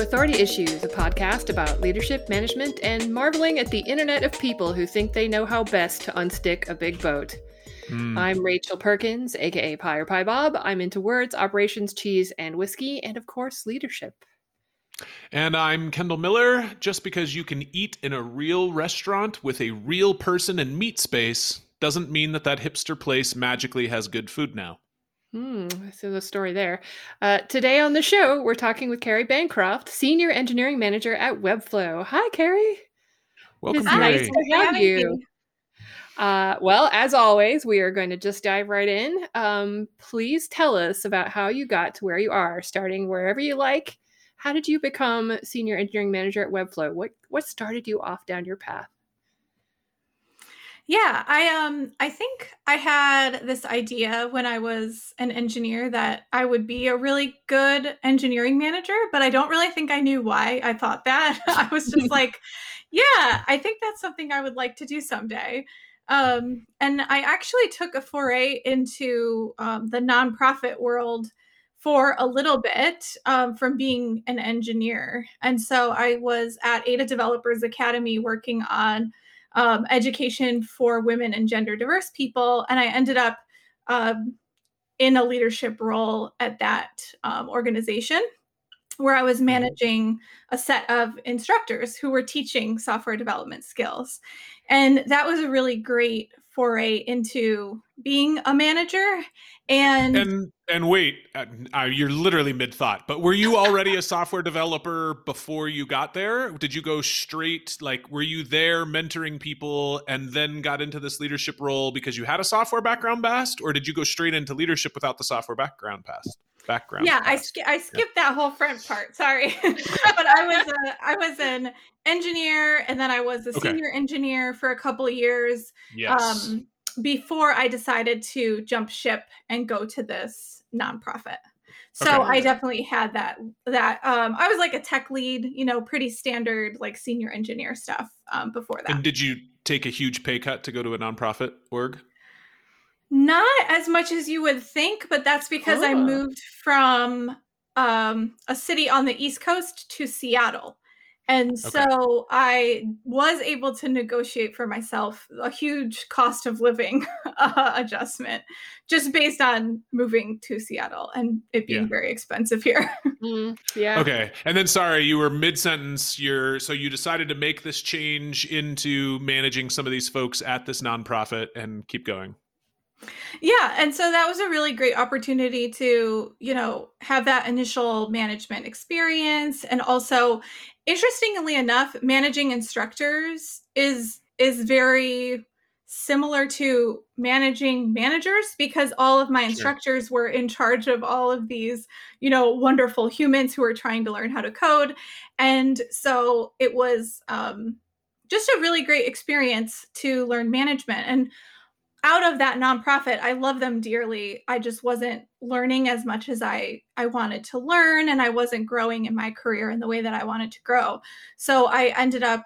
Authority Issues, a podcast about leadership, management, and marveling at the internet of people who think they know how best to unstick a big boat. Mm. I'm Rachel Perkins, aka Pie or Pie Bob. I'm into words, operations, cheese, and whiskey, and of course, leadership. And I'm Kendall Miller. Just because you can eat in a real restaurant with a real person and meat space doesn't mean that that hipster place magically has good food now. Hmm, so the story there. Uh, today on the show, we're talking with Carrie Bancroft, Senior Engineering Manager at Webflow. Hi, Carrie. Welcome, it's Carrie. Nice to have you. Uh, well, as always, we are going to just dive right in. Um, please tell us about how you got to where you are, starting wherever you like. How did you become Senior Engineering Manager at Webflow? What what started you off down your path? Yeah, I um I think I had this idea when I was an engineer that I would be a really good engineering manager, but I don't really think I knew why I thought that. I was just like, yeah, I think that's something I would like to do someday. Um, and I actually took a foray into um, the nonprofit world for a little bit um, from being an engineer. And so I was at Ada Developers Academy working on um, education for women and gender diverse people. And I ended up um, in a leadership role at that um, organization where I was mm-hmm. managing a set of instructors who were teaching software development skills. And that was a really great foray into being a manager and and and wait uh, uh you're literally mid thought but were you already a software developer before you got there? Did you go straight like were you there mentoring people and then got into this leadership role because you had a software background past or did you go straight into leadership without the software background past background yeah i, sk- I skipped yeah. that whole front part sorry but i was a i was an engineer and then i was a okay. senior engineer for a couple of years yes. um before I decided to jump ship and go to this nonprofit. So okay. I definitely had that that um I was like a tech lead, you know, pretty standard like senior engineer stuff um before that. And did you take a huge pay cut to go to a nonprofit org? Not as much as you would think, but that's because oh. I moved from um a city on the East Coast to Seattle. And okay. so I was able to negotiate for myself a huge cost of living uh, adjustment just based on moving to Seattle and it being yeah. very expensive here. mm, yeah. Okay. And then sorry, you were mid sentence. You're so you decided to make this change into managing some of these folks at this nonprofit and keep going. Yeah, and so that was a really great opportunity to, you know, have that initial management experience and also interestingly enough, managing instructors is is very similar to managing managers because all of my instructors were in charge of all of these, you know, wonderful humans who are trying to learn how to code. And so it was um, just a really great experience to learn management. And out of that nonprofit i love them dearly. I just wasn't learning as much as i i wanted to learn and i wasn't growing in my career in the way that i wanted to grow. So i ended up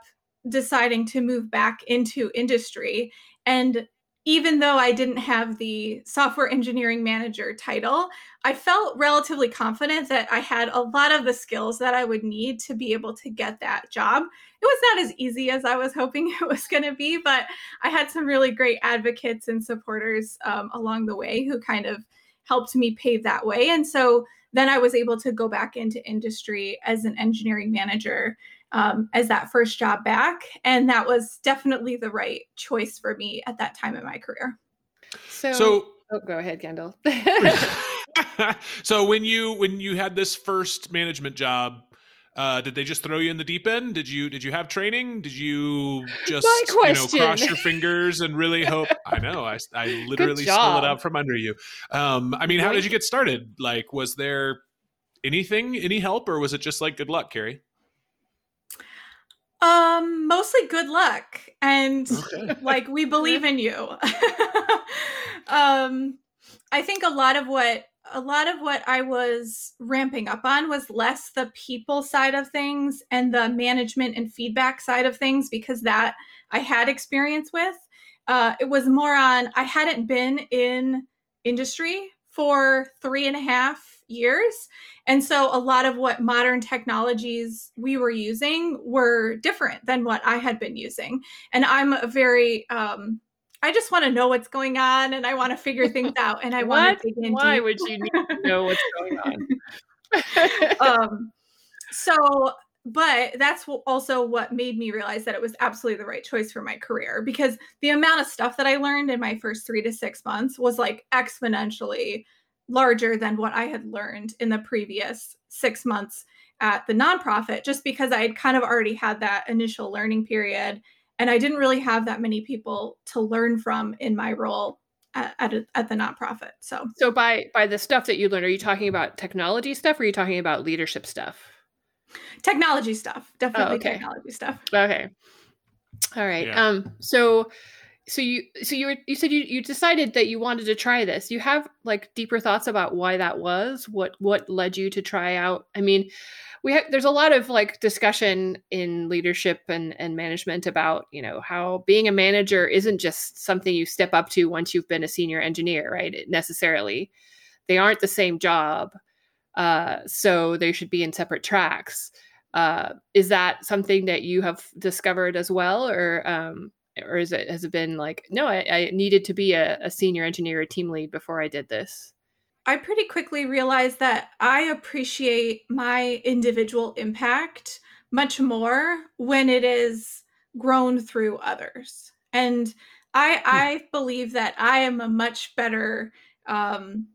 deciding to move back into industry and even though I didn't have the software engineering manager title, I felt relatively confident that I had a lot of the skills that I would need to be able to get that job. It was not as easy as I was hoping it was going to be, but I had some really great advocates and supporters um, along the way who kind of helped me pave that way. And so then I was able to go back into industry as an engineering manager um, as that first job back. And that was definitely the right choice for me at that time in my career. So, so oh, go ahead, Kendall. so when you when you had this first management job, uh, did they just throw you in the deep end? Did you did you have training? Did you just you know cross your fingers and really hope? I know I I literally stole it out from under you. Um, I mean, how did you get started? Like, was there anything, any help, or was it just like good luck, Carrie? Um, mostly good luck and okay. like we believe in you. um, I think a lot of what a lot of what I was ramping up on was less the people side of things and the management and feedback side of things because that I had experience with. Uh, it was more on I hadn't been in industry for three and a half years. And so a lot of what modern technologies we were using were different than what I had been using. And I'm a very, um, I just want to know what's going on and I want to figure things out and I want to dig in. Why would you need to know what's going on? um, so but that's also what made me realize that it was absolutely the right choice for my career because the amount of stuff that I learned in my first three to six months was like exponentially larger than what I had learned in the previous six months at the nonprofit, just because I had kind of already had that initial learning period. And I didn't really have that many people to learn from in my role at, at, a, at the nonprofit. So, so by by the stuff that you learned, are you talking about technology stuff, or are you talking about leadership stuff? technology stuff definitely oh, okay. technology stuff okay all right yeah. um so so you so you you said you, you decided that you wanted to try this. You have like deeper thoughts about why that was? What what led you to try out? I mean we have there's a lot of like discussion in leadership and and management about you know how being a manager isn't just something you step up to once you've been a senior engineer right? It necessarily they aren't the same job uh, so they should be in separate tracks. Uh, is that something that you have discovered as well, or um, or is it has it been like no, I, I needed to be a, a senior engineer, a team lead before I did this? I pretty quickly realized that I appreciate my individual impact much more when it is grown through others. And I hmm. I believe that I am a much better um,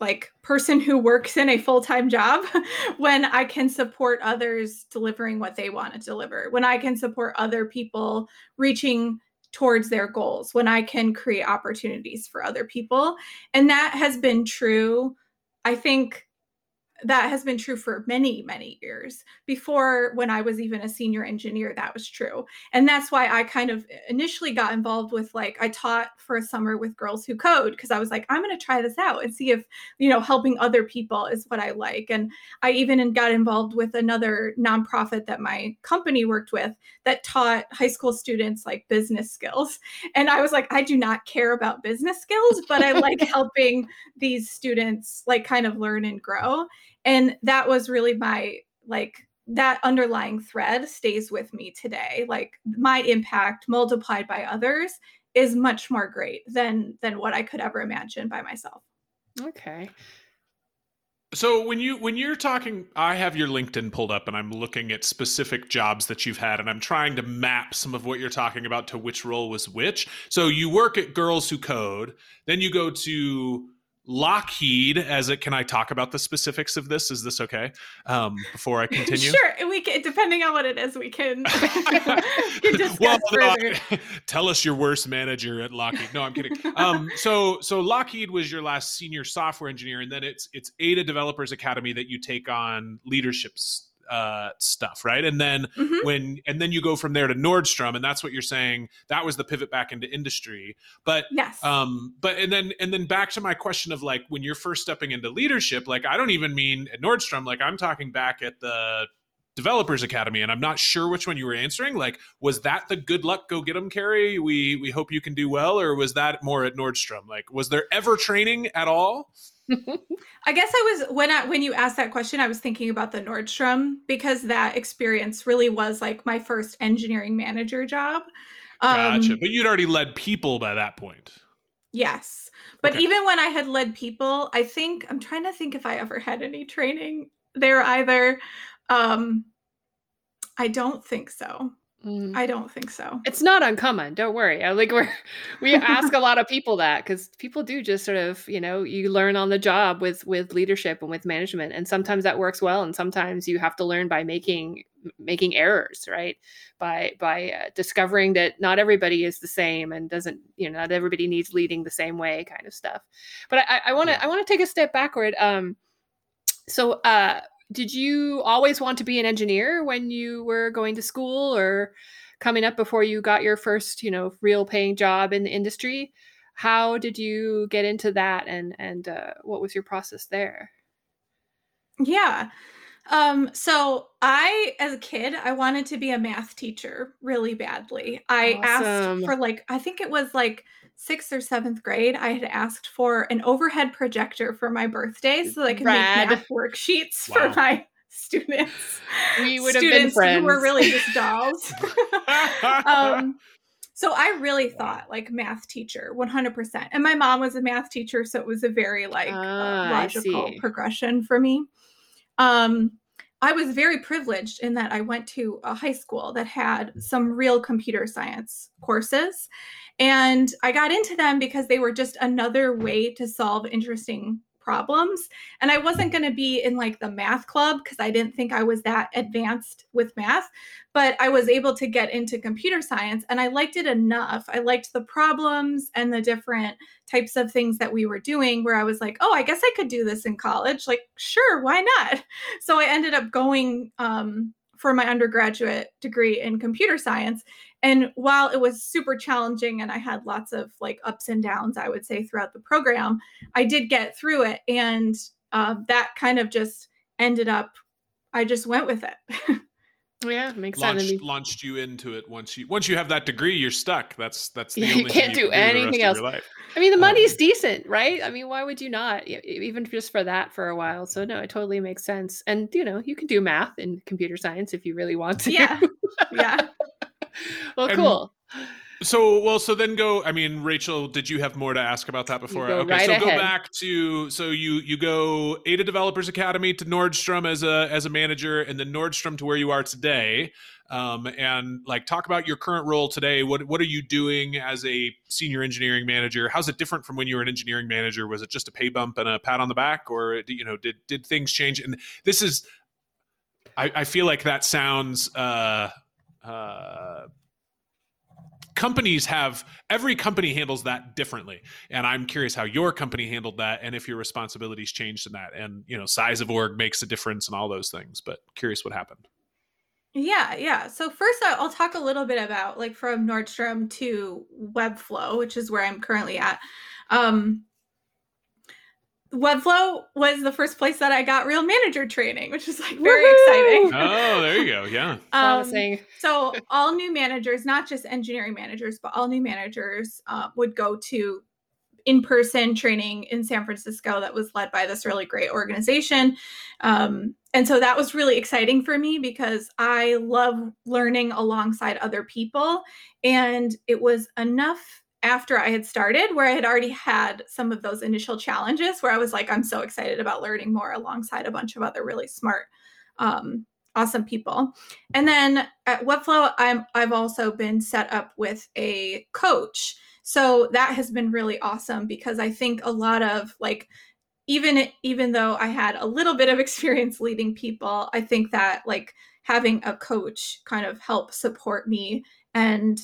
like person who works in a full-time job when I can support others delivering what they want to deliver, when I can support other people reaching towards their goals, when I can create opportunities for other people. And that has been true I think that has been true for many many years. Before when i was even a senior engineer that was true. And that's why i kind of initially got involved with like i taught for a summer with girls who code because i was like i'm going to try this out and see if you know helping other people is what i like. And i even got involved with another nonprofit that my company worked with that taught high school students like business skills. And i was like i do not care about business skills but i like helping these students like kind of learn and grow and that was really my like that underlying thread stays with me today. Like my impact multiplied by others is much more great than than what i could ever imagine by myself. Okay. So when you when you're talking I have your LinkedIn pulled up and I'm looking at specific jobs that you've had and I'm trying to map some of what you're talking about to which role was which. So you work at Girls Who Code, then you go to Lockheed as it can I talk about the specifics of this? Is this okay? Um, before I continue? sure. We can depending on what it is, we can, well, further. Tell us your worst manager at Lockheed. No, I'm kidding. Um, so so Lockheed was your last senior software engineer, and then it's it's Ada Developers Academy that you take on leaderships uh, stuff, right? And then mm-hmm. when and then you go from there to Nordstrom, and that's what you're saying. That was the pivot back into industry. But yes, um, but and then and then back to my question of like when you're first stepping into leadership, like I don't even mean at Nordstrom, like I'm talking back at the developers academy and i'm not sure which one you were answering like was that the good luck go get them Carrie we we hope you can do well or was that more at nordstrom like was there ever training at all I guess I was when I when you asked that question, I was thinking about the Nordstrom because that experience really was like my first engineering manager job. Um, gotcha. But you'd already led people by that point. Yes. But okay. even when I had led people, I think I'm trying to think if I ever had any training there either. Um I don't think so. Mm. I don't think so. It's not uncommon. Don't worry. Like we're we ask a lot of people that because people do just sort of you know you learn on the job with with leadership and with management, and sometimes that works well, and sometimes you have to learn by making making errors, right? By by uh, discovering that not everybody is the same and doesn't you know not everybody needs leading the same way, kind of stuff. But I want to I want to take a step backward. Um, so uh did you always want to be an engineer when you were going to school or coming up before you got your first you know real paying job in the industry how did you get into that and and uh, what was your process there yeah Um, so I, as a kid, I wanted to be a math teacher really badly. I awesome. asked for like, I think it was like sixth or seventh grade. I had asked for an overhead projector for my birthday so that I could Rad. make math worksheets wow. for my students. We would have been friends. Who were really just dolls. um, so I really thought like math teacher, 100%. And my mom was a math teacher, so it was a very like uh, ah, logical progression for me. Um, I was very privileged in that I went to a high school that had some real computer science courses. And I got into them because they were just another way to solve interesting problems. And I wasn't going to be in like the math club because I didn't think I was that advanced with math, but I was able to get into computer science and I liked it enough. I liked the problems and the different types of things that we were doing where I was like, oh, I guess I could do this in college. Like, sure, why not? So I ended up going um, for my undergraduate degree in computer science. And while it was super challenging and I had lots of like ups and downs, I would say throughout the program, I did get through it. And uh, that kind of just ended up, I just went with it. Yeah, makes launched, sense. Launched you into it once you once you have that degree, you're stuck. That's that's the yeah, only you can't do, you anything do else. I mean, the money's um, decent, right? I mean, why would you not? Even just for that for a while. So no, it totally makes sense. And you know, you can do math and computer science if you really want to. Yeah, yeah. well, and, cool. So well, so then go. I mean, Rachel, did you have more to ask about that before? okay, right so ahead. go back to so you you go Ada Developers Academy to Nordstrom as a as a manager, and then Nordstrom to where you are today. Um, and like talk about your current role today. What what are you doing as a senior engineering manager? How's it different from when you were an engineering manager? Was it just a pay bump and a pat on the back, or you know did did things change? And this is, I, I feel like that sounds. Uh, uh, companies have every company handles that differently. And i'm curious how your company handled that and if your responsibilities changed in that. And you know size of org makes a difference and all those things but curious what happened. Yeah yeah. So first i'll talk a little bit about like from nordstrom to webflow which is where i'm currently at. Um Webflow was the first place that I got real manager training, which is like very Woo-hoo! exciting. Oh, there you go. Yeah. um, so all new managers, not just engineering managers, but all new managers uh, would go to in-person training in San Francisco that was led by this really great organization. Um, and so that was really exciting for me because I love learning alongside other people. And it was enough after I had started, where I had already had some of those initial challenges, where I was like, I'm so excited about learning more alongside a bunch of other really smart, um, awesome people. And then at Webflow, I'm I've also been set up with a coach, so that has been really awesome because I think a lot of like even even though I had a little bit of experience leading people, I think that like having a coach kind of help support me and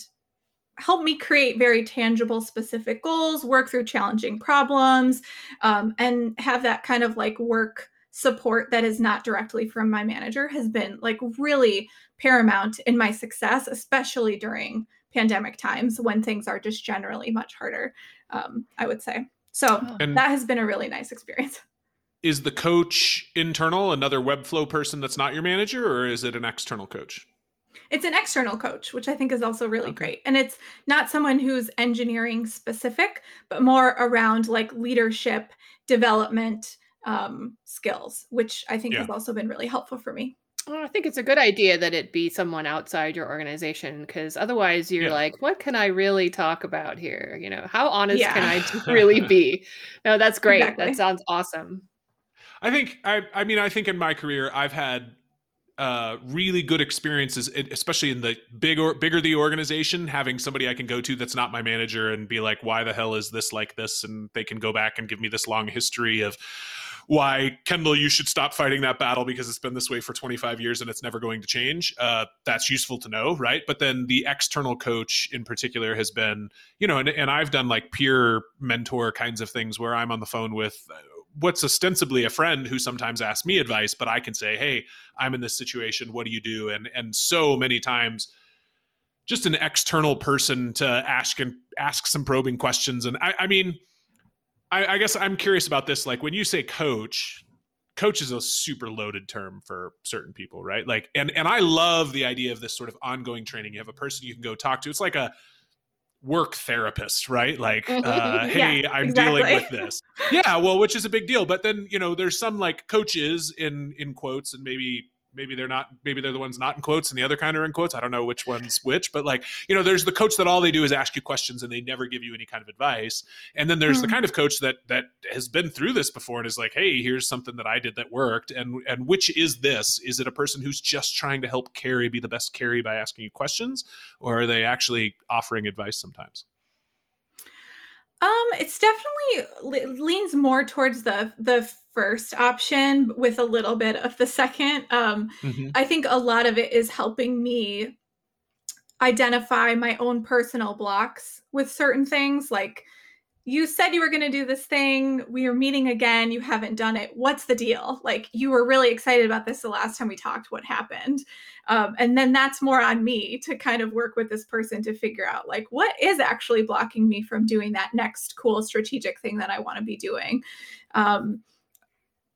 help me create very tangible, specific goals, work through challenging problems, um, and have that kind of like work support that is not directly from my manager has been like really paramount in my success, especially during pandemic times when things are just generally much harder, um, I would say. So and that has been a really nice experience. Is the coach internal, another Webflow person that's not your manager, or is it an external coach? It's an external coach, which I think is also really okay. great. And it's not someone who's engineering specific, but more around like leadership development um, skills, which I think yeah. has also been really helpful for me. Well, I think it's a good idea that it be someone outside your organization because otherwise you're yeah. like, what can I really talk about here? You know, how honest yeah. can I really be? No, that's great. Exactly. That sounds awesome. I think I I mean I think in my career I've had uh, really good experiences, especially in the big or bigger the organization, having somebody I can go to that's not my manager and be like, why the hell is this like this? And they can go back and give me this long history of why Kendall, you should stop fighting that battle because it's been this way for 25 years and it's never going to change. Uh, that's useful to know, right? But then the external coach in particular has been, you know, and, and I've done like peer mentor kinds of things where I'm on the phone with what's ostensibly a friend who sometimes asks me advice, but I can say, "Hey, I'm in this situation. What do you do?" And and so many times, just an external person to ask and ask some probing questions. And I, I mean, I, I guess I'm curious about this. Like when you say coach, coach is a super loaded term for certain people, right? Like, and and I love the idea of this sort of ongoing training. You have a person you can go talk to. It's like a work therapist, right? Like, mm-hmm. uh, hey, yeah, I'm exactly. dealing with this. Yeah, well, which is a big deal. But then you know, there's some like coaches in in quotes, and maybe maybe they're not maybe they're the ones not in quotes and the other kind are in quotes. I don't know which one's which but like you know there's the coach that all they do is ask you questions and they never give you any kind of advice. And then there's mm. the hmm. kind of coach that that has been through this before and is like hey here's something that i did that worked. And and which is this? Is it a person who's just trying to help Carrie be the best Carrie by asking you questions? Or are they actually offering advice sometimes? Um, it's definitely leans more towards the the first option with a little bit of the second. Um, mm-hmm. I think a lot of it is helping me identify my own personal blocks with certain things like you said you were going to do this thing. We are meeting again. You haven't done it. What's the deal? Like, you were really excited about this the last time we talked. What happened? Um, and then that's more on me to kind of work with this person to figure out, like, what is actually blocking me from doing that next cool strategic thing that I want to be doing? Um,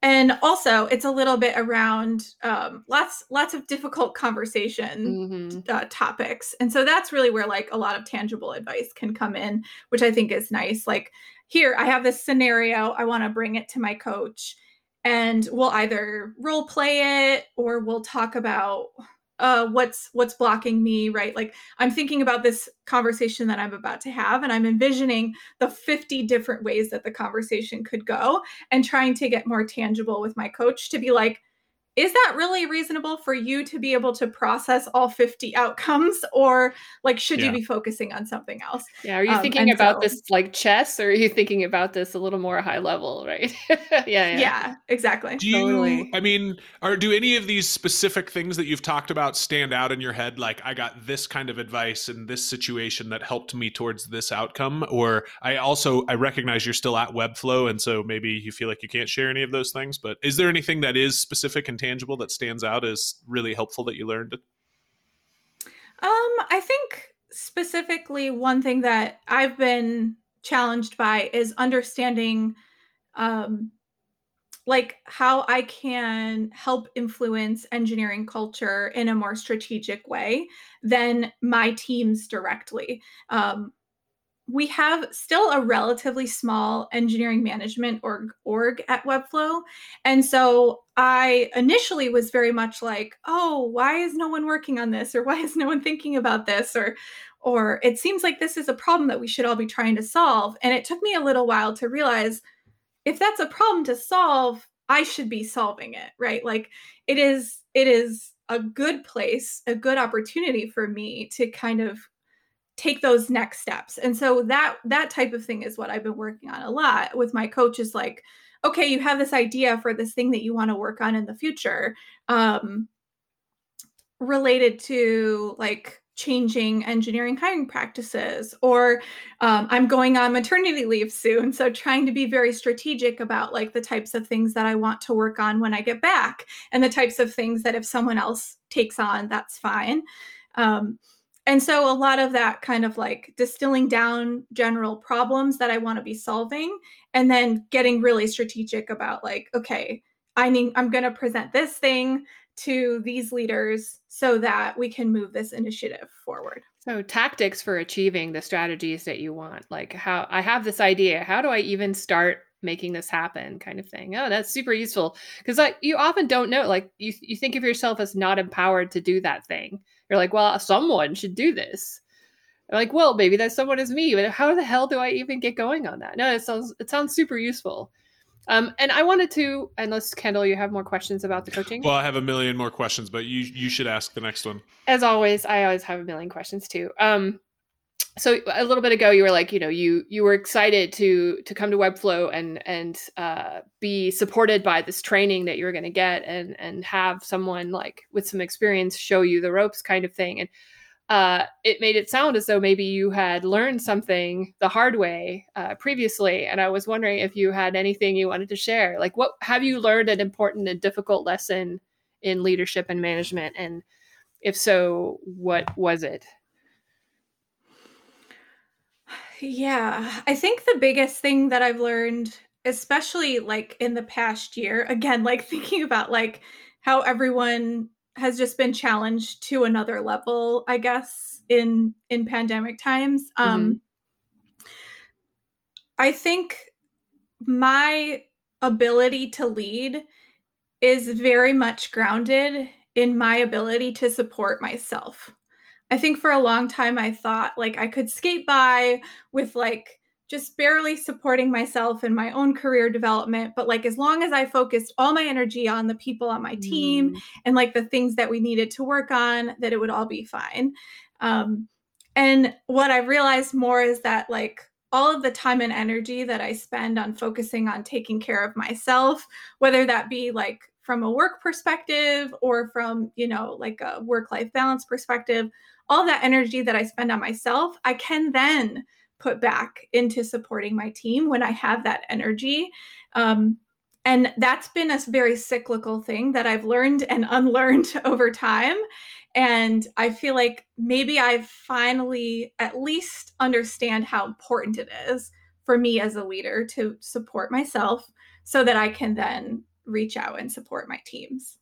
and also it's a little bit around um, lots lots of difficult conversation mm-hmm. uh, topics and so that's really where like a lot of tangible advice can come in which i think is nice like here i have this scenario i want to bring it to my coach and we'll either role play it or we'll talk about uh, what's what's blocking me right? Like i'm thinking about this conversation that i'm about to have and i'm envisioning the 50 different ways that the conversation could go and trying to get more tangible with my coach to be like is that really reasonable for you to be able to process all 50 outcomes? Or like should yeah. you be focusing on something else? Yeah are you um, thinking about so, this like chess or are you thinking about this a little more high level right? Yeah, yeah, yeah exactly. Do you totally. i mean are do any of these specific things that you've talked about stand out in your head? Like i got this kind of advice in this situation that helped me towards this outcome or i also i recognize you're still at webflow and so maybe you feel like you can't share any of those things but is there anything that is specific and tangible that stands out as really helpful that you learned? Um, I think specifically one thing that I've been challenged by is understanding um like how I can help influence engineering culture in a more strategic way than my teams directly. Um, we have still a relatively small engineering management org, org at Webflow. And so I initially was very much like, oh, why is no one working on this? Or why is no one thinking about this? Or or it seems like this is a problem that we should all be trying to solve. And it took me a little while to realize if that's a problem to solve, I should be solving it, right? Like it is it is a good place, a good opportunity for me to kind of take those next steps. And so that that type of thing is what i've been working on a lot with my coach is like okay you have this idea for this thing that you want to work on in the future um related to like changing engineering hiring practices or um, i'm going on maternity leave soon so trying to be very strategic about like the types of things that i want to work on when i get back and the types of things that if someone else takes on that's fine. Um, and so a lot of that kind of like distilling down general problems that I want to be solving and then getting really strategic about like okay, I need I'm going to present this thing to these leaders so that we can move this initiative forward. So tactics for achieving the strategies that you want. Like how I have this idea, how do I even start making this happen kind of thing. Oh, that's super useful because like you often don't know like you you think of yourself as not empowered to do that thing you're like, well, someone should do this. I'm like, well, maybe that someone is me, but how the hell do I even get going on that? No, it sounds it sounds super useful. Um, and I wanted to, unless Kendall, you have more questions about the coaching. Well, I have a million more questions, but you you should ask the next one. As always, I always have a million questions too. Um, so a little bit ago you were like you know you you were excited to to come to webflow and and uh, be supported by this training that you're going to get and and have someone like with some experience show you the ropes kind of thing. And uh, it made it sound as though maybe you had learned something the hard way uh, previously. And i was wondering if you had anything you wanted to share. Like what have you learned an important and difficult lesson in leadership and management? And if so what was it yeah, I think the biggest thing that I've learned especially like in the past year, again, like thinking about like how everyone has just been challenged to another level, I guess, in in pandemic times. Mm-hmm. Um I think my ability to lead is very much grounded in my ability to support myself. I think for a long time I thought like I could skate by with like just barely supporting myself in my own career development but like as long as i focused all my energy on the people on my team mm. and like the things that we needed to work on that it would all be fine um, and what i realized more is that like all of the time and energy that i spend on focusing on taking care of myself whether that be like from a work perspective or from you know like a work life balance perspective all that energy that i spend on myself i can then put back into supporting my team when I have that energy. Um, and that's been a very cyclical thing that I've learned and unlearned over time. And I feel like maybe I finally at least understand how important it is for me as a leader to support myself so that I can then reach out and support my teams.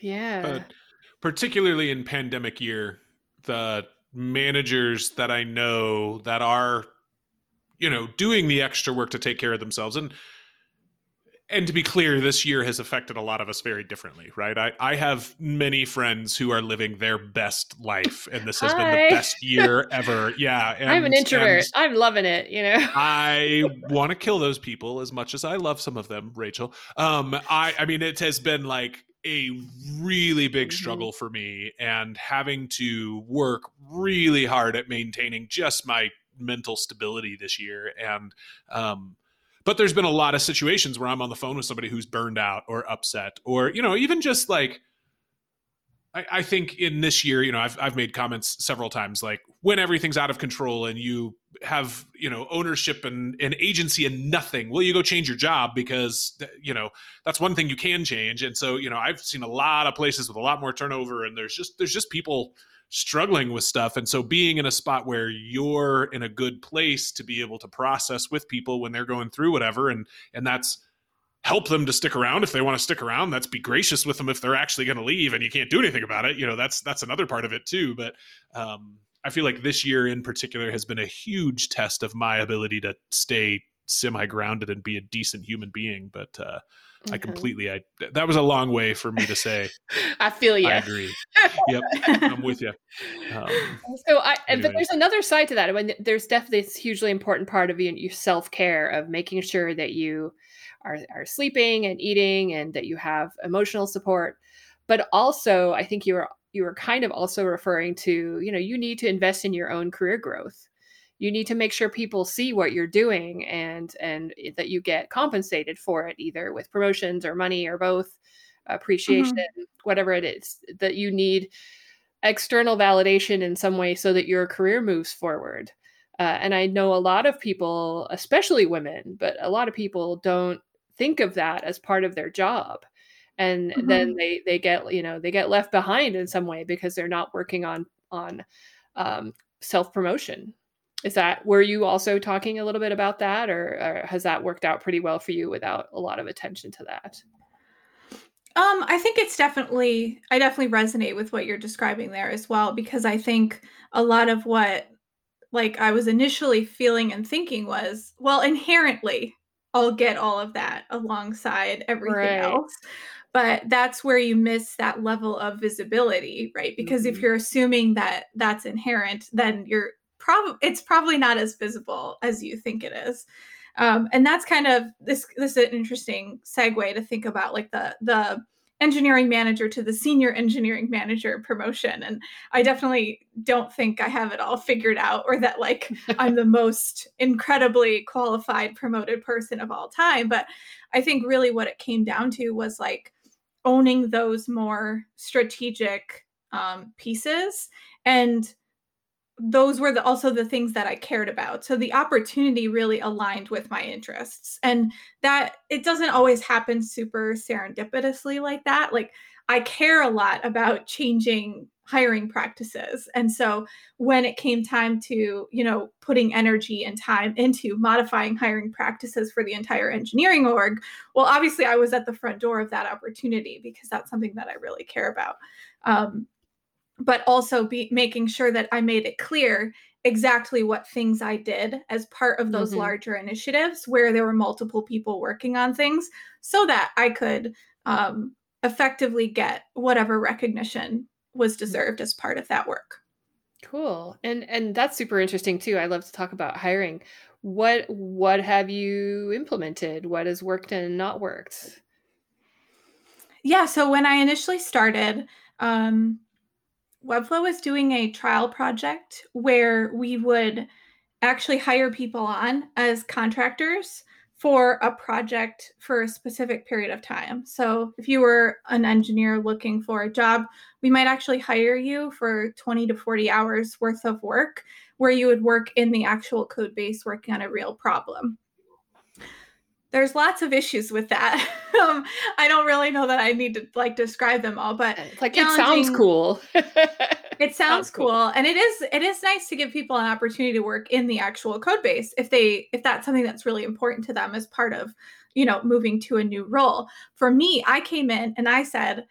Yeah. But particularly in pandemic year, the managers that I know that are you know doing the extra work to take care of themselves. And and to be clear this year has affected a lot of us very differently right? I i have many friends who are living their best life and this has Hi. been the best year ever. Yeah and, i'm an introvert. i'm loving it you know? I want to kill those people as much as i love some of them rachel. Um i i mean it has been like a really big mm-hmm. struggle for me and having to work really hard at maintaining just my mental stability this year and um but there's been a lot of situations where I'm on the phone with somebody who's burned out or upset or you know even just like I, I think in this year you know I've I've made comments several times like when everything's out of control and you have you know ownership and, and agency and nothing will you go change your job? Because you know that's one thing you can change. And so you know i've seen a lot of places with a lot more turnover and there's just there's just people struggling with stuff. And so being in a spot where you're in a good place to be able to process with people when they're going through whatever and and that's help them to stick around if they want to stick around that's be gracious with them if they're actually going to leave and you can't do anything about it you know that's that's another part of it too but um i feel like this year in particular has been a huge test of my ability to stay semi grounded and be a decent human being but uh I completely, I that was a long way for me to say. I feel you. I agree. yep, I'm with you. Um, so, I but there's another side to that. I mean, there's definitely this hugely important part of your self care of making sure that you are are sleeping and eating and that you have emotional support. But also, I think you were you were kind of also referring to you know you need to invest in your own career growth you need to make sure people see what you're doing and and that you get compensated for it either with promotions or money or both appreciation mm-hmm. whatever it is that you need external validation in some way so that your career moves forward uh, and i know a lot of people especially women but a lot of people don't think of that as part of their job and mm-hmm. then they they get you know they get left behind in some way because they're not working on on um, self promotion is that were you also talking a little bit about that or, or, has that worked out pretty well for you without a lot of attention to that um i think it's definitely i definitely resonate with what you're describing there as well because i think a lot of what like i was initially feeling and thinking was well inherently i'll get all of that alongside everything right. else but that's where you miss that level of visibility right because mm-hmm. if you're assuming that that's inherent then you're probably it's probably not as visible as you think it is. Um, and that's kind of this this is an interesting segue to think about like the the engineering manager to the senior engineering manager promotion and i definitely don't think i have it all figured out or that like i'm the most incredibly qualified promoted person of all time but i think really what it came down to was like owning those more strategic um, pieces and those were the, also the things that I cared about. So the opportunity really aligned with my interests. And that it doesn't always happen super serendipitously like that. Like I care a lot about changing hiring practices. And so when it came time to, you know, putting energy and time into modifying hiring practices for the entire engineering org, well, obviously I was at the front door of that opportunity because that's something that I really care about. Um, but also be making sure that I made it clear exactly what things I did as part of those mm-hmm. larger initiatives where there were multiple people working on things so that I could um, effectively get whatever recognition was deserved as part of that work. Cool. And and that's super interesting too. I love to talk about hiring. What what have you implemented? What has worked and not worked? Yeah, so when I initially started, um, Webflow was doing a trial project where we would actually hire people on as contractors for a project for a specific period of time. So, if you were an engineer looking for a job, we might actually hire you for 20 to 40 hours worth of work where you would work in the actual code base working on a real problem there's lots of issues with that. um, I don't really know that I need to like describe them all, but it's like it sounds cool. it sounds cool. cool, and it is it is nice to give people an opportunity to work in the actual code base if they if that's something that's really important to them as part of you know moving to a new role. For me, I came in and I said.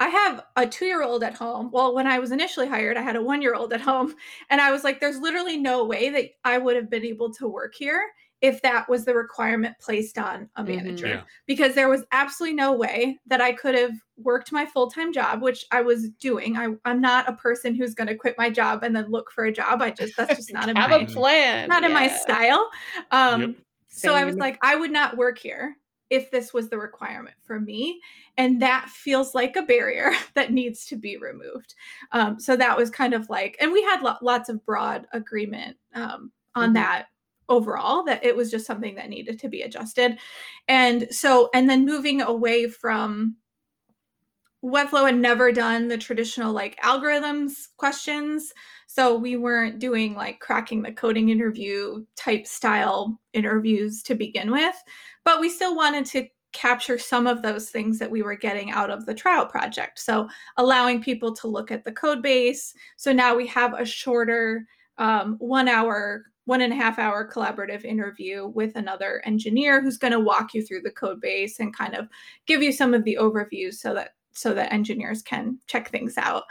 I have a two year old at home. Well, when I was initially hired, I had a one year old at home. And I was like, there's literally no way that I would have been able to work here if that was the requirement placed on a mm-hmm. manager mm-hmm. yeah. because there was absolutely no way that I could have worked my full-time job which I was doing I, I'm not a person who's going to quit my job and then look for a job I just that's just not in have my a plan not yeah. in my style um yep. so I was like I would not work here if this was the requirement for me and that feels like a barrier that needs to be removed um, so that was kind of like and we had lo- lots of broad agreement um, on mm-hmm. that overall that it was just something that needed to be adjusted. And so and then moving away from webflow had never done the traditional like algorithms questions. So we weren't doing like cracking the coding interview type style interviews to begin with. But we still wanted to capture some of those things that we were getting out of the trial project. So allowing people to look at the code base. So now we have a shorter um, one hour one and a half hour collaborative interview with another engineer who's going to walk you through the code base and kind of give you some of the overviews so that so that engineers can check things out.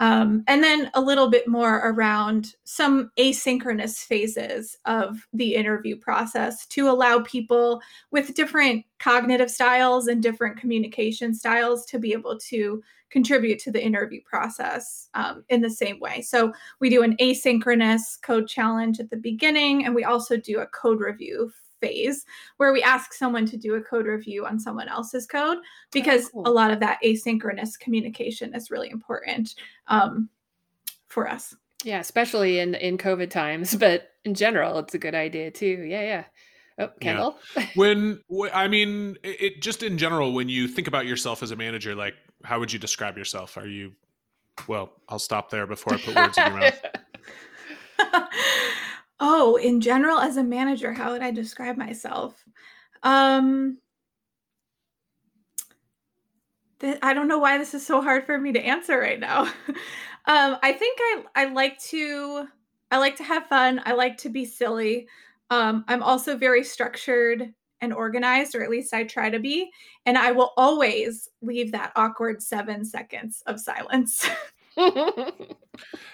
Um, and then a little bit more around some asynchronous phases of the interview process to allow people with different cognitive styles and different communication styles to be able to contribute to the interview process um, in the same way. So we do an asynchronous code challenge at the beginning, and we also do a code review phase where we ask someone to do a code review on someone else's code because oh, cool. a lot of that asynchronous communication is really important um, for us. Yeah, especially in in COVID times, but in general, it's a good idea too. Yeah, yeah. Oh, Kendall. Yeah. when I mean, it just in general, when you think about yourself as a manager, like how would you describe yourself? Are you? Well, I'll stop there before I put words in your mouth. Oh, in general, as a manager, how would I describe myself? Um, th- I don't know why this is so hard for me to answer right now. um, I think I I like to I like to have fun. I like to be silly. Um, I'm also very structured and organized, or at least I try to be. And I will always leave that awkward seven seconds of silence.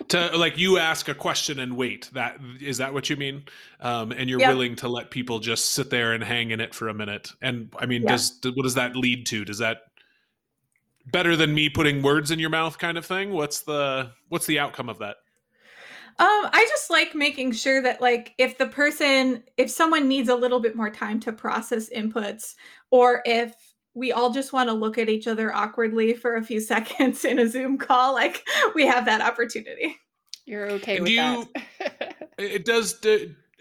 to like you ask a question and wait that is that what you mean um, and you're yep. willing to let people just sit there and hang in it for a minute and i mean does what does that lead to does that better than me putting words in your mouth kind of thing what's the what's the outcome of that um, I just like making sure that like if the person if someone needs a little bit more time to process inputs or if we all just want to look at each other awkwardly for a few seconds in a Zoom call, like we have that opportunity. You're okay with you, that. it does.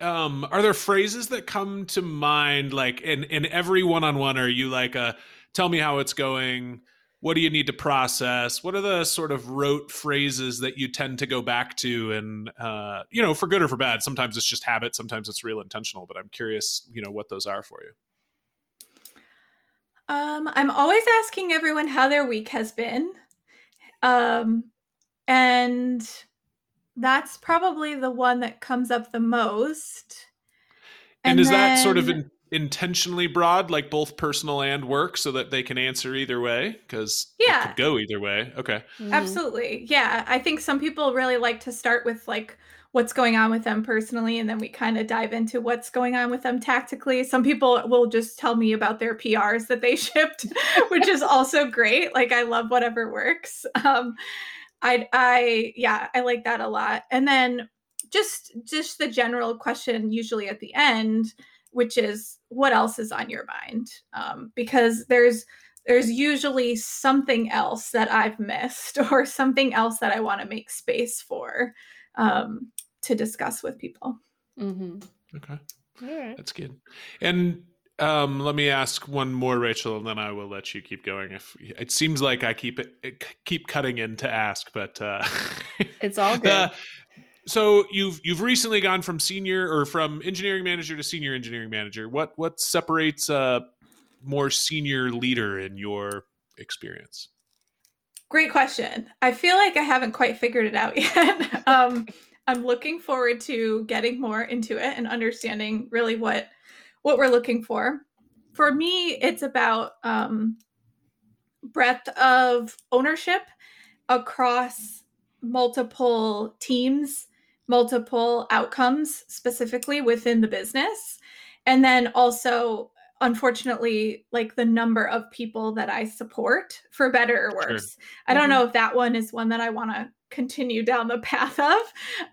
Um, are there phrases that come to mind, like in in every one on one? Are you like a tell me how it's going? What do you need to process? What are the sort of rote phrases that you tend to go back to? And uh, you know, for good or for bad, sometimes it's just habit, sometimes it's real intentional. But I'm curious, you know, what those are for you. Um, I'm always asking everyone how their week has been. Um, and that's probably the one that comes up the most. And, and is then, that sort of in, intentionally broad, like both personal and work, so that they can answer either way? Because yeah, it could go either way. Okay, mm-hmm. absolutely. Yeah, I think some people really like to start with like what's going on with them personally and then we kind of dive into what's going on with them tactically some people will just tell me about their prs that they shipped which is also great like i love whatever works um i i yeah i like that a lot and then just just the general question usually at the end which is what else is on your mind um, because there's there's usually something else that I've missed or something else that I want to make space for um, to discuss with people. Mm-hmm. Okay. Right. That's good. And um, let me ask one more, Rachel, and then I will let you keep going. If it seems like I keep it, it keep cutting in to ask, but uh, it's all good. Uh, so you've you've recently gone from senior or from engineering manager to senior engineering manager. What what separates a more senior leader in your experience? Great question. I feel like I haven't quite figured it out yet. um, I'm looking forward to getting more into it and understanding really what what we're looking for. For me, it's about um, breadth of ownership across multiple teams, multiple outcomes specifically within the business, and then also unfortunately like the number of people that I support for better or worse. Sure. I don't mm-hmm. know if that one is one that I want to continue down the path of.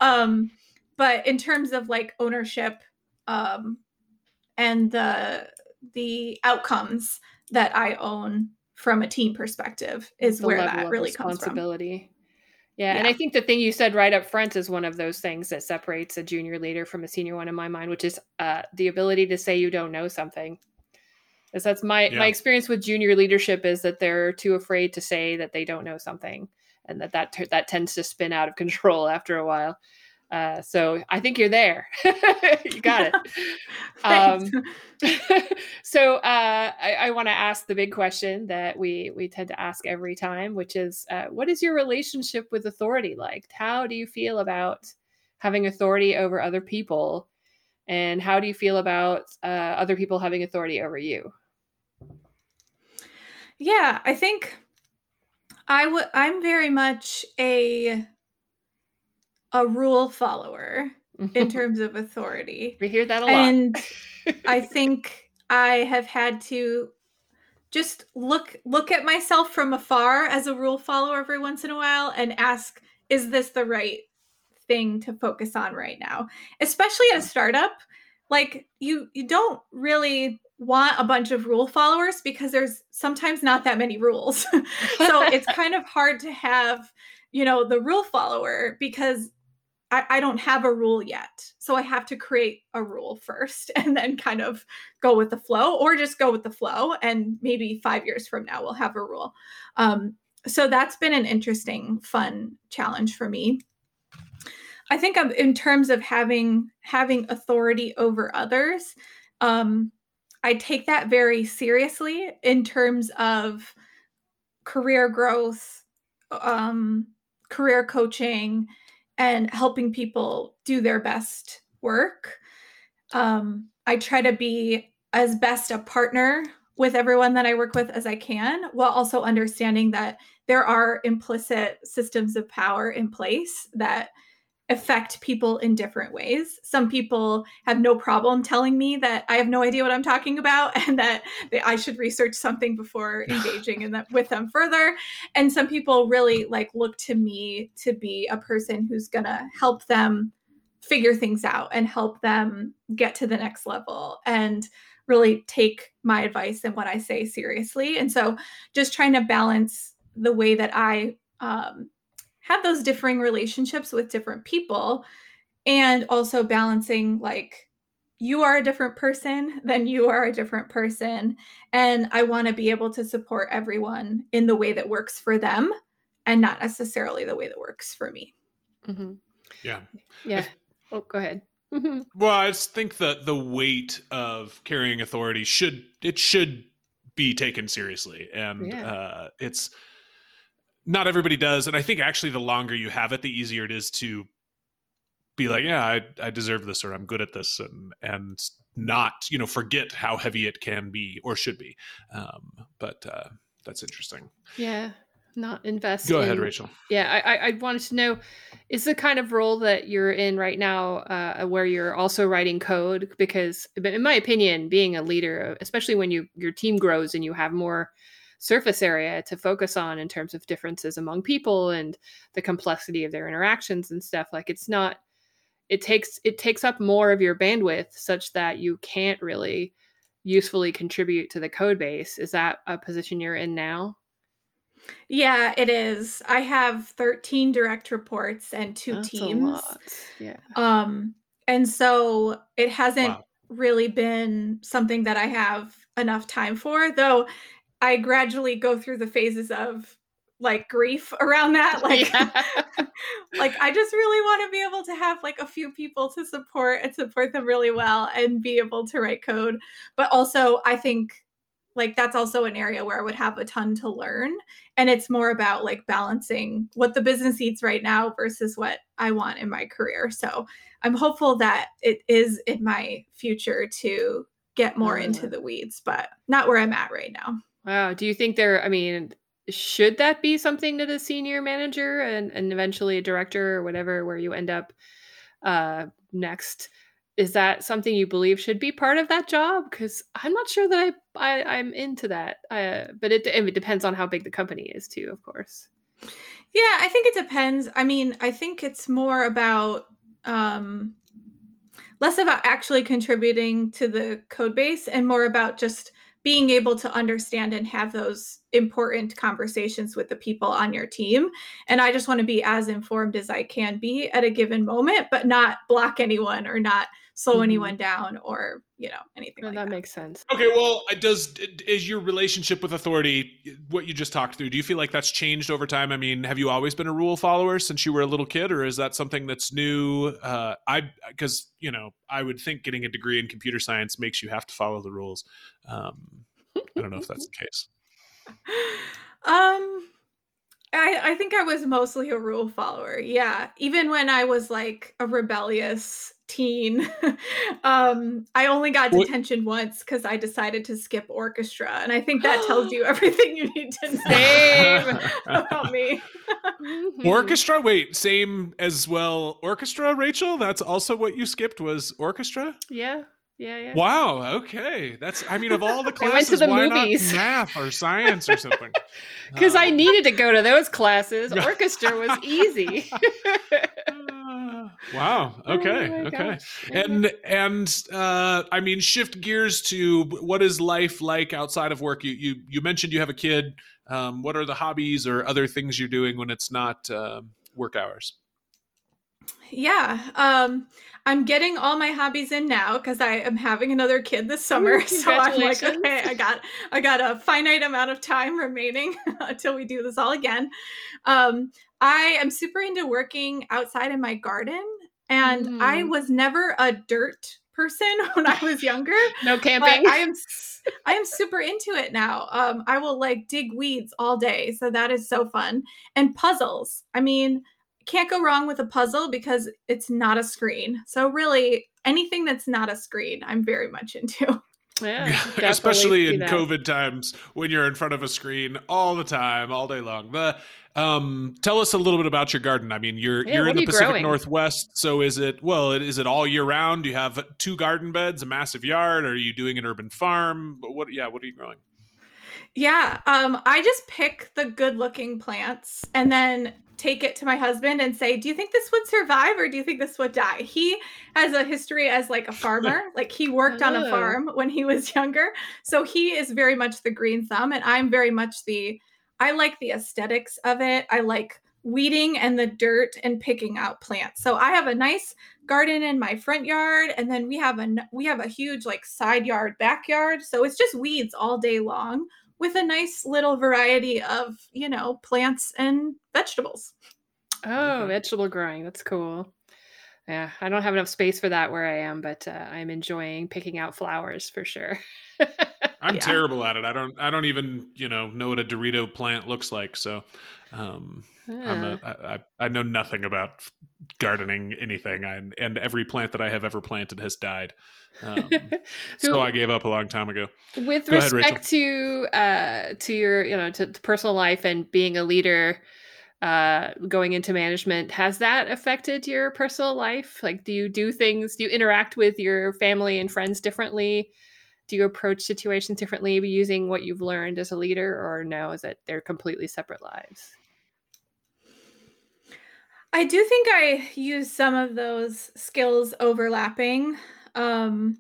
Um, but in terms of like ownership um, and the the outcomes that I own from a team perspective is the where that really comes from. Yeah, yeah, and I think the thing you said right up front is one of those things that separates a junior leader from a senior one in my mind, which is uh, the ability to say you don't know something. Because that's my yeah. my experience with junior leadership is that they're too afraid to say that they don't know something and that that, that tends to spin out of control after a while. Uh, so I think you're there. you got it. um, so uh, I, I want to ask the big question that we we tend to ask every time, which is, uh, what is your relationship with authority like? How do you feel about having authority over other people, and how do you feel about uh, other people having authority over you? Yeah, I think I would I'm very much a a rule follower in terms of authority. We hear that a lot. And I think I have had to just look look at myself from afar as a rule follower every once in a while and ask is this the right thing to focus on right now especially at a startup like you you don't really want a bunch of rule followers because there's sometimes not that many rules. so it's kind of hard to have, you know, the rule follower because I, I, don't have a rule yet. So I have to create a rule first and then kind of go with the flow or just go with the flow. And maybe five years from now, we'll have a rule. Um, so that's been an interesting, fun challenge for me. I think in terms of having having authority over others, um, I take that very seriously in terms of career growth, um, career coaching, and helping people do their best work. Um, I try to be as best a partner with everyone that I work with as I can, while also understanding that there are implicit systems of power in place that affect people in different ways. Some people have no problem telling me that I have no idea what I'm talking about and that I should research something before engaging in that with them further. And some people really like look to me to be a person who's going to help them figure things out and help them get to the next level and really take my advice and what I say seriously. And so just trying to balance the way that I um, have those differing relationships with different people and also balancing like you are a different person then you are a different person and i want to be able to support everyone in the way that works for them and not necessarily the way that works for me mm-hmm. yeah yeah oh go ahead well i just think that the weight of carrying authority should it should be taken seriously and yeah. uh, it's not everybody does, and I think actually the longer you have it, the easier it is to be like, yeah, I, I deserve this, or I'm good at this, and and not you know forget how heavy it can be or should be. Um, but uh, that's interesting. Yeah, not invest. Go in, ahead, Rachel. Yeah, I, I wanted to know is the kind of role that you're in right now uh, where you're also writing code because, in my opinion, being a leader, especially when you your team grows and you have more surface area to focus on in terms of differences among people and the complexity of their interactions and stuff like it's not it takes it takes up more of your bandwidth such that you can't really usefully contribute to the code base. Is that a position you're in now? Yeah it is. I have 13 direct reports and two That's teams. yeah. Um and so it hasn't wow. really been something that i have enough time for though I gradually go through the phases of like grief around that like yeah. like i just really want to be able to have like a few people to support and support them really well and be able to write code. But also i think like that's also an area where i would have a ton to learn. And it's more about like balancing what the business needs right now versus what i want in my career. So i'm hopeful that it is in my future to get more into mm. the weeds but not where i'm at right now Wow. Do you think there, I mean, should that be something to the senior manager and, and eventually a director or whatever, where you end up uh, next? Is that something you believe should be part of that job? Because I'm not sure that I, I am into that. Uh, but it, it depends on how big the company is too, of course. Yeah, I think it depends. I mean, I think it's more about um, less about actually contributing to the code base and more about just being able to understand and have those important conversations with the people on your team. And I just want to be as informed as I can be at a given moment, but not block anyone or not slow mm-hmm. anyone down or you know anything like that, that. makes sense. Okay well does is your relationship with authority what you just talked through do you feel like that's changed over time? I mean have you always been a rule follower since you were a little kid or is that something that's new? Uh i because you know i would think getting a degree in computer science makes you have to follow the rules. Um i don't know if that's the case. Um I, I think I was mostly a rule follower. Yeah. Even when I was like a rebellious teen, um, I only got detention what? once because I decided to skip orchestra. And I think that tells you everything you need to know about me. Mm-hmm. orchestra? Wait, same as well. Orchestra, Rachel? That's also what you skipped was orchestra? Yeah. Yeah, yeah. Wow. Okay. That's. I mean, of all the classes, I went to the why movies. not math or science or something? Because I needed to go to those classes. Orchestra was easy. wow. Okay. Oh okay. And and uh, I mean, shift gears to what is life like outside of work? You you you mentioned you have a kid. Um, what are the hobbies or other things you're doing when it's not uh, work hours? Yeah. Um, I'm getting all my hobbies in now because I am having another kid this summer. Ooh, so I'm like, okay, I got I got a finite amount of time remaining until we do this all again. Um, I am super into working outside in my garden, and mm. I was never a dirt person when I was younger. no camping. I am I am super into it now. Um, I will like dig weeds all day, so that is so fun. And puzzles. I mean, can't go wrong with a puzzle because it's not a screen. So really, anything that's not a screen, I'm very much into. Yeah, especially in COVID times when you're in front of a screen all the time, all day long. The um, tell us a little bit about your garden. I mean, you're yeah, you're in the Pacific growing? Northwest, so is it well? Is it all year round? Do you have two garden beds, a massive yard? Are you doing an urban farm? What? Yeah, what are you growing? Yeah, um, I just pick the good looking plants and then take it to my husband and say, Do you think this would survive or do you think this would die? He has a history as like a farmer. like he worked on a oh. farm when he was younger. So he is very much the green thumb. And I'm very much the, I like the aesthetics of it. I like weeding and the dirt and picking out plants. So I have a nice garden in my front yard and then we have a we have a huge like side yard backyard. So it's just weeds all day long with a nice little variety of, you know, plants and vegetables. Oh, mm-hmm. vegetable growing. That's cool. Yeah, I don't have enough space for that where I am, but uh, I'm enjoying picking out flowers for sure. I'm yeah. terrible at it. I don't. I don't even you know know what a Dorito plant looks like. So, um, I'm a, I, I know nothing about gardening anything. I, and every plant that I have ever planted has died. Um, so I gave up a long time ago. With Go respect ahead, to uh, to your you know to, to personal life and being a leader uh, going into management has that affected your personal life? Like do you do things do you interact with your family and friends differently? Do you approach situations differently using what you've learned as a leader or no is that they're completely separate lives? I do think i use some of those skills overlapping um,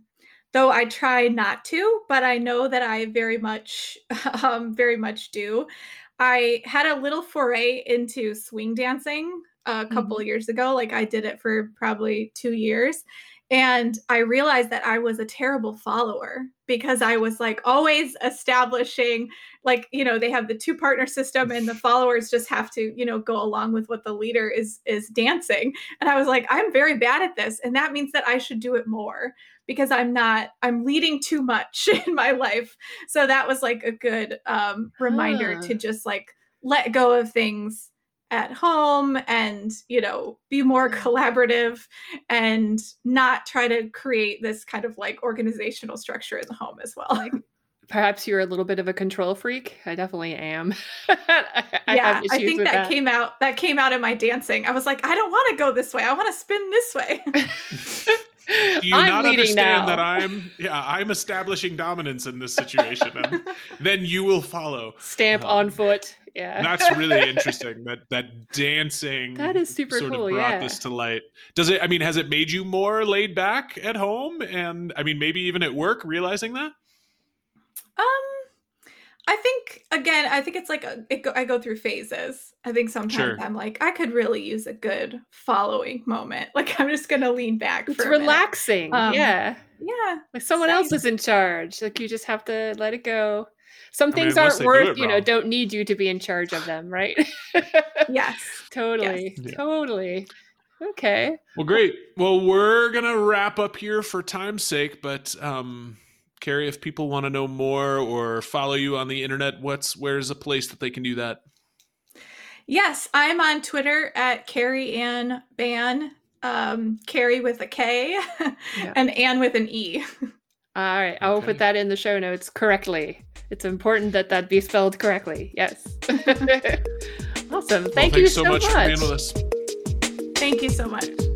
though i try not to but i know that i very much um, very much do I had a little foray into swing dancing a couple mm-hmm. years ago. Like I did it for probably two years. And I realized that I was a terrible follower because I was like always establishing, like, you know, they have the two partner system and the followers just have to, you know, go along with what the leader is is dancing. And I was like, I'm very bad at this. And that means that I should do it more because I'm not, I'm leading too much in my life. So that was like a good um, reminder huh. to just like let go of things at home and you know be more collaborative and not try to create this kind of like organizational structure in the home as well. Like perhaps you're a little bit of a control freak. I definitely am. I, yeah i, I think that, that, came out that came out in my dancing. I was like i don't want to go this way. I want to spin this way Do you I'm not understand now. that I'm yeah I'm establishing dominance in this situation, and then you will follow. Stamp um, on foot. Yeah, that's really interesting. That that dancing that is super sort cool. Of brought yeah. this to light. Does it? I mean, has it made you more laid back at home, and I mean, maybe even at work, realizing that? Um, I think again, I think it's like a, it go, I go through phases. I think sometimes sure. I'm like, I could really use a good following moment. Like I'm just gonna lean back. It's relaxing. Um, yeah. Yeah. Like someone same. else is in charge. Like you just have to let it go. Some things I mean, aren't worth, you know, don't need you to be in charge of them, right? yes. totally. Yes. Totally. Okay. Well, great. Well, we're gonna wrap up here for time's sake, but um Carrie, if people want to know more or follow you on the internet, what's where's a place that they can do that? Yes, I'm on Twitter at Carrie Ann Ban, um, Carrie with a K, yeah. and Ann with an E. All right, I will okay. put that in the show notes correctly. It's important that that be spelled correctly. Yes. awesome. Thank well, you so, so much, much for being with us. Thank you so much.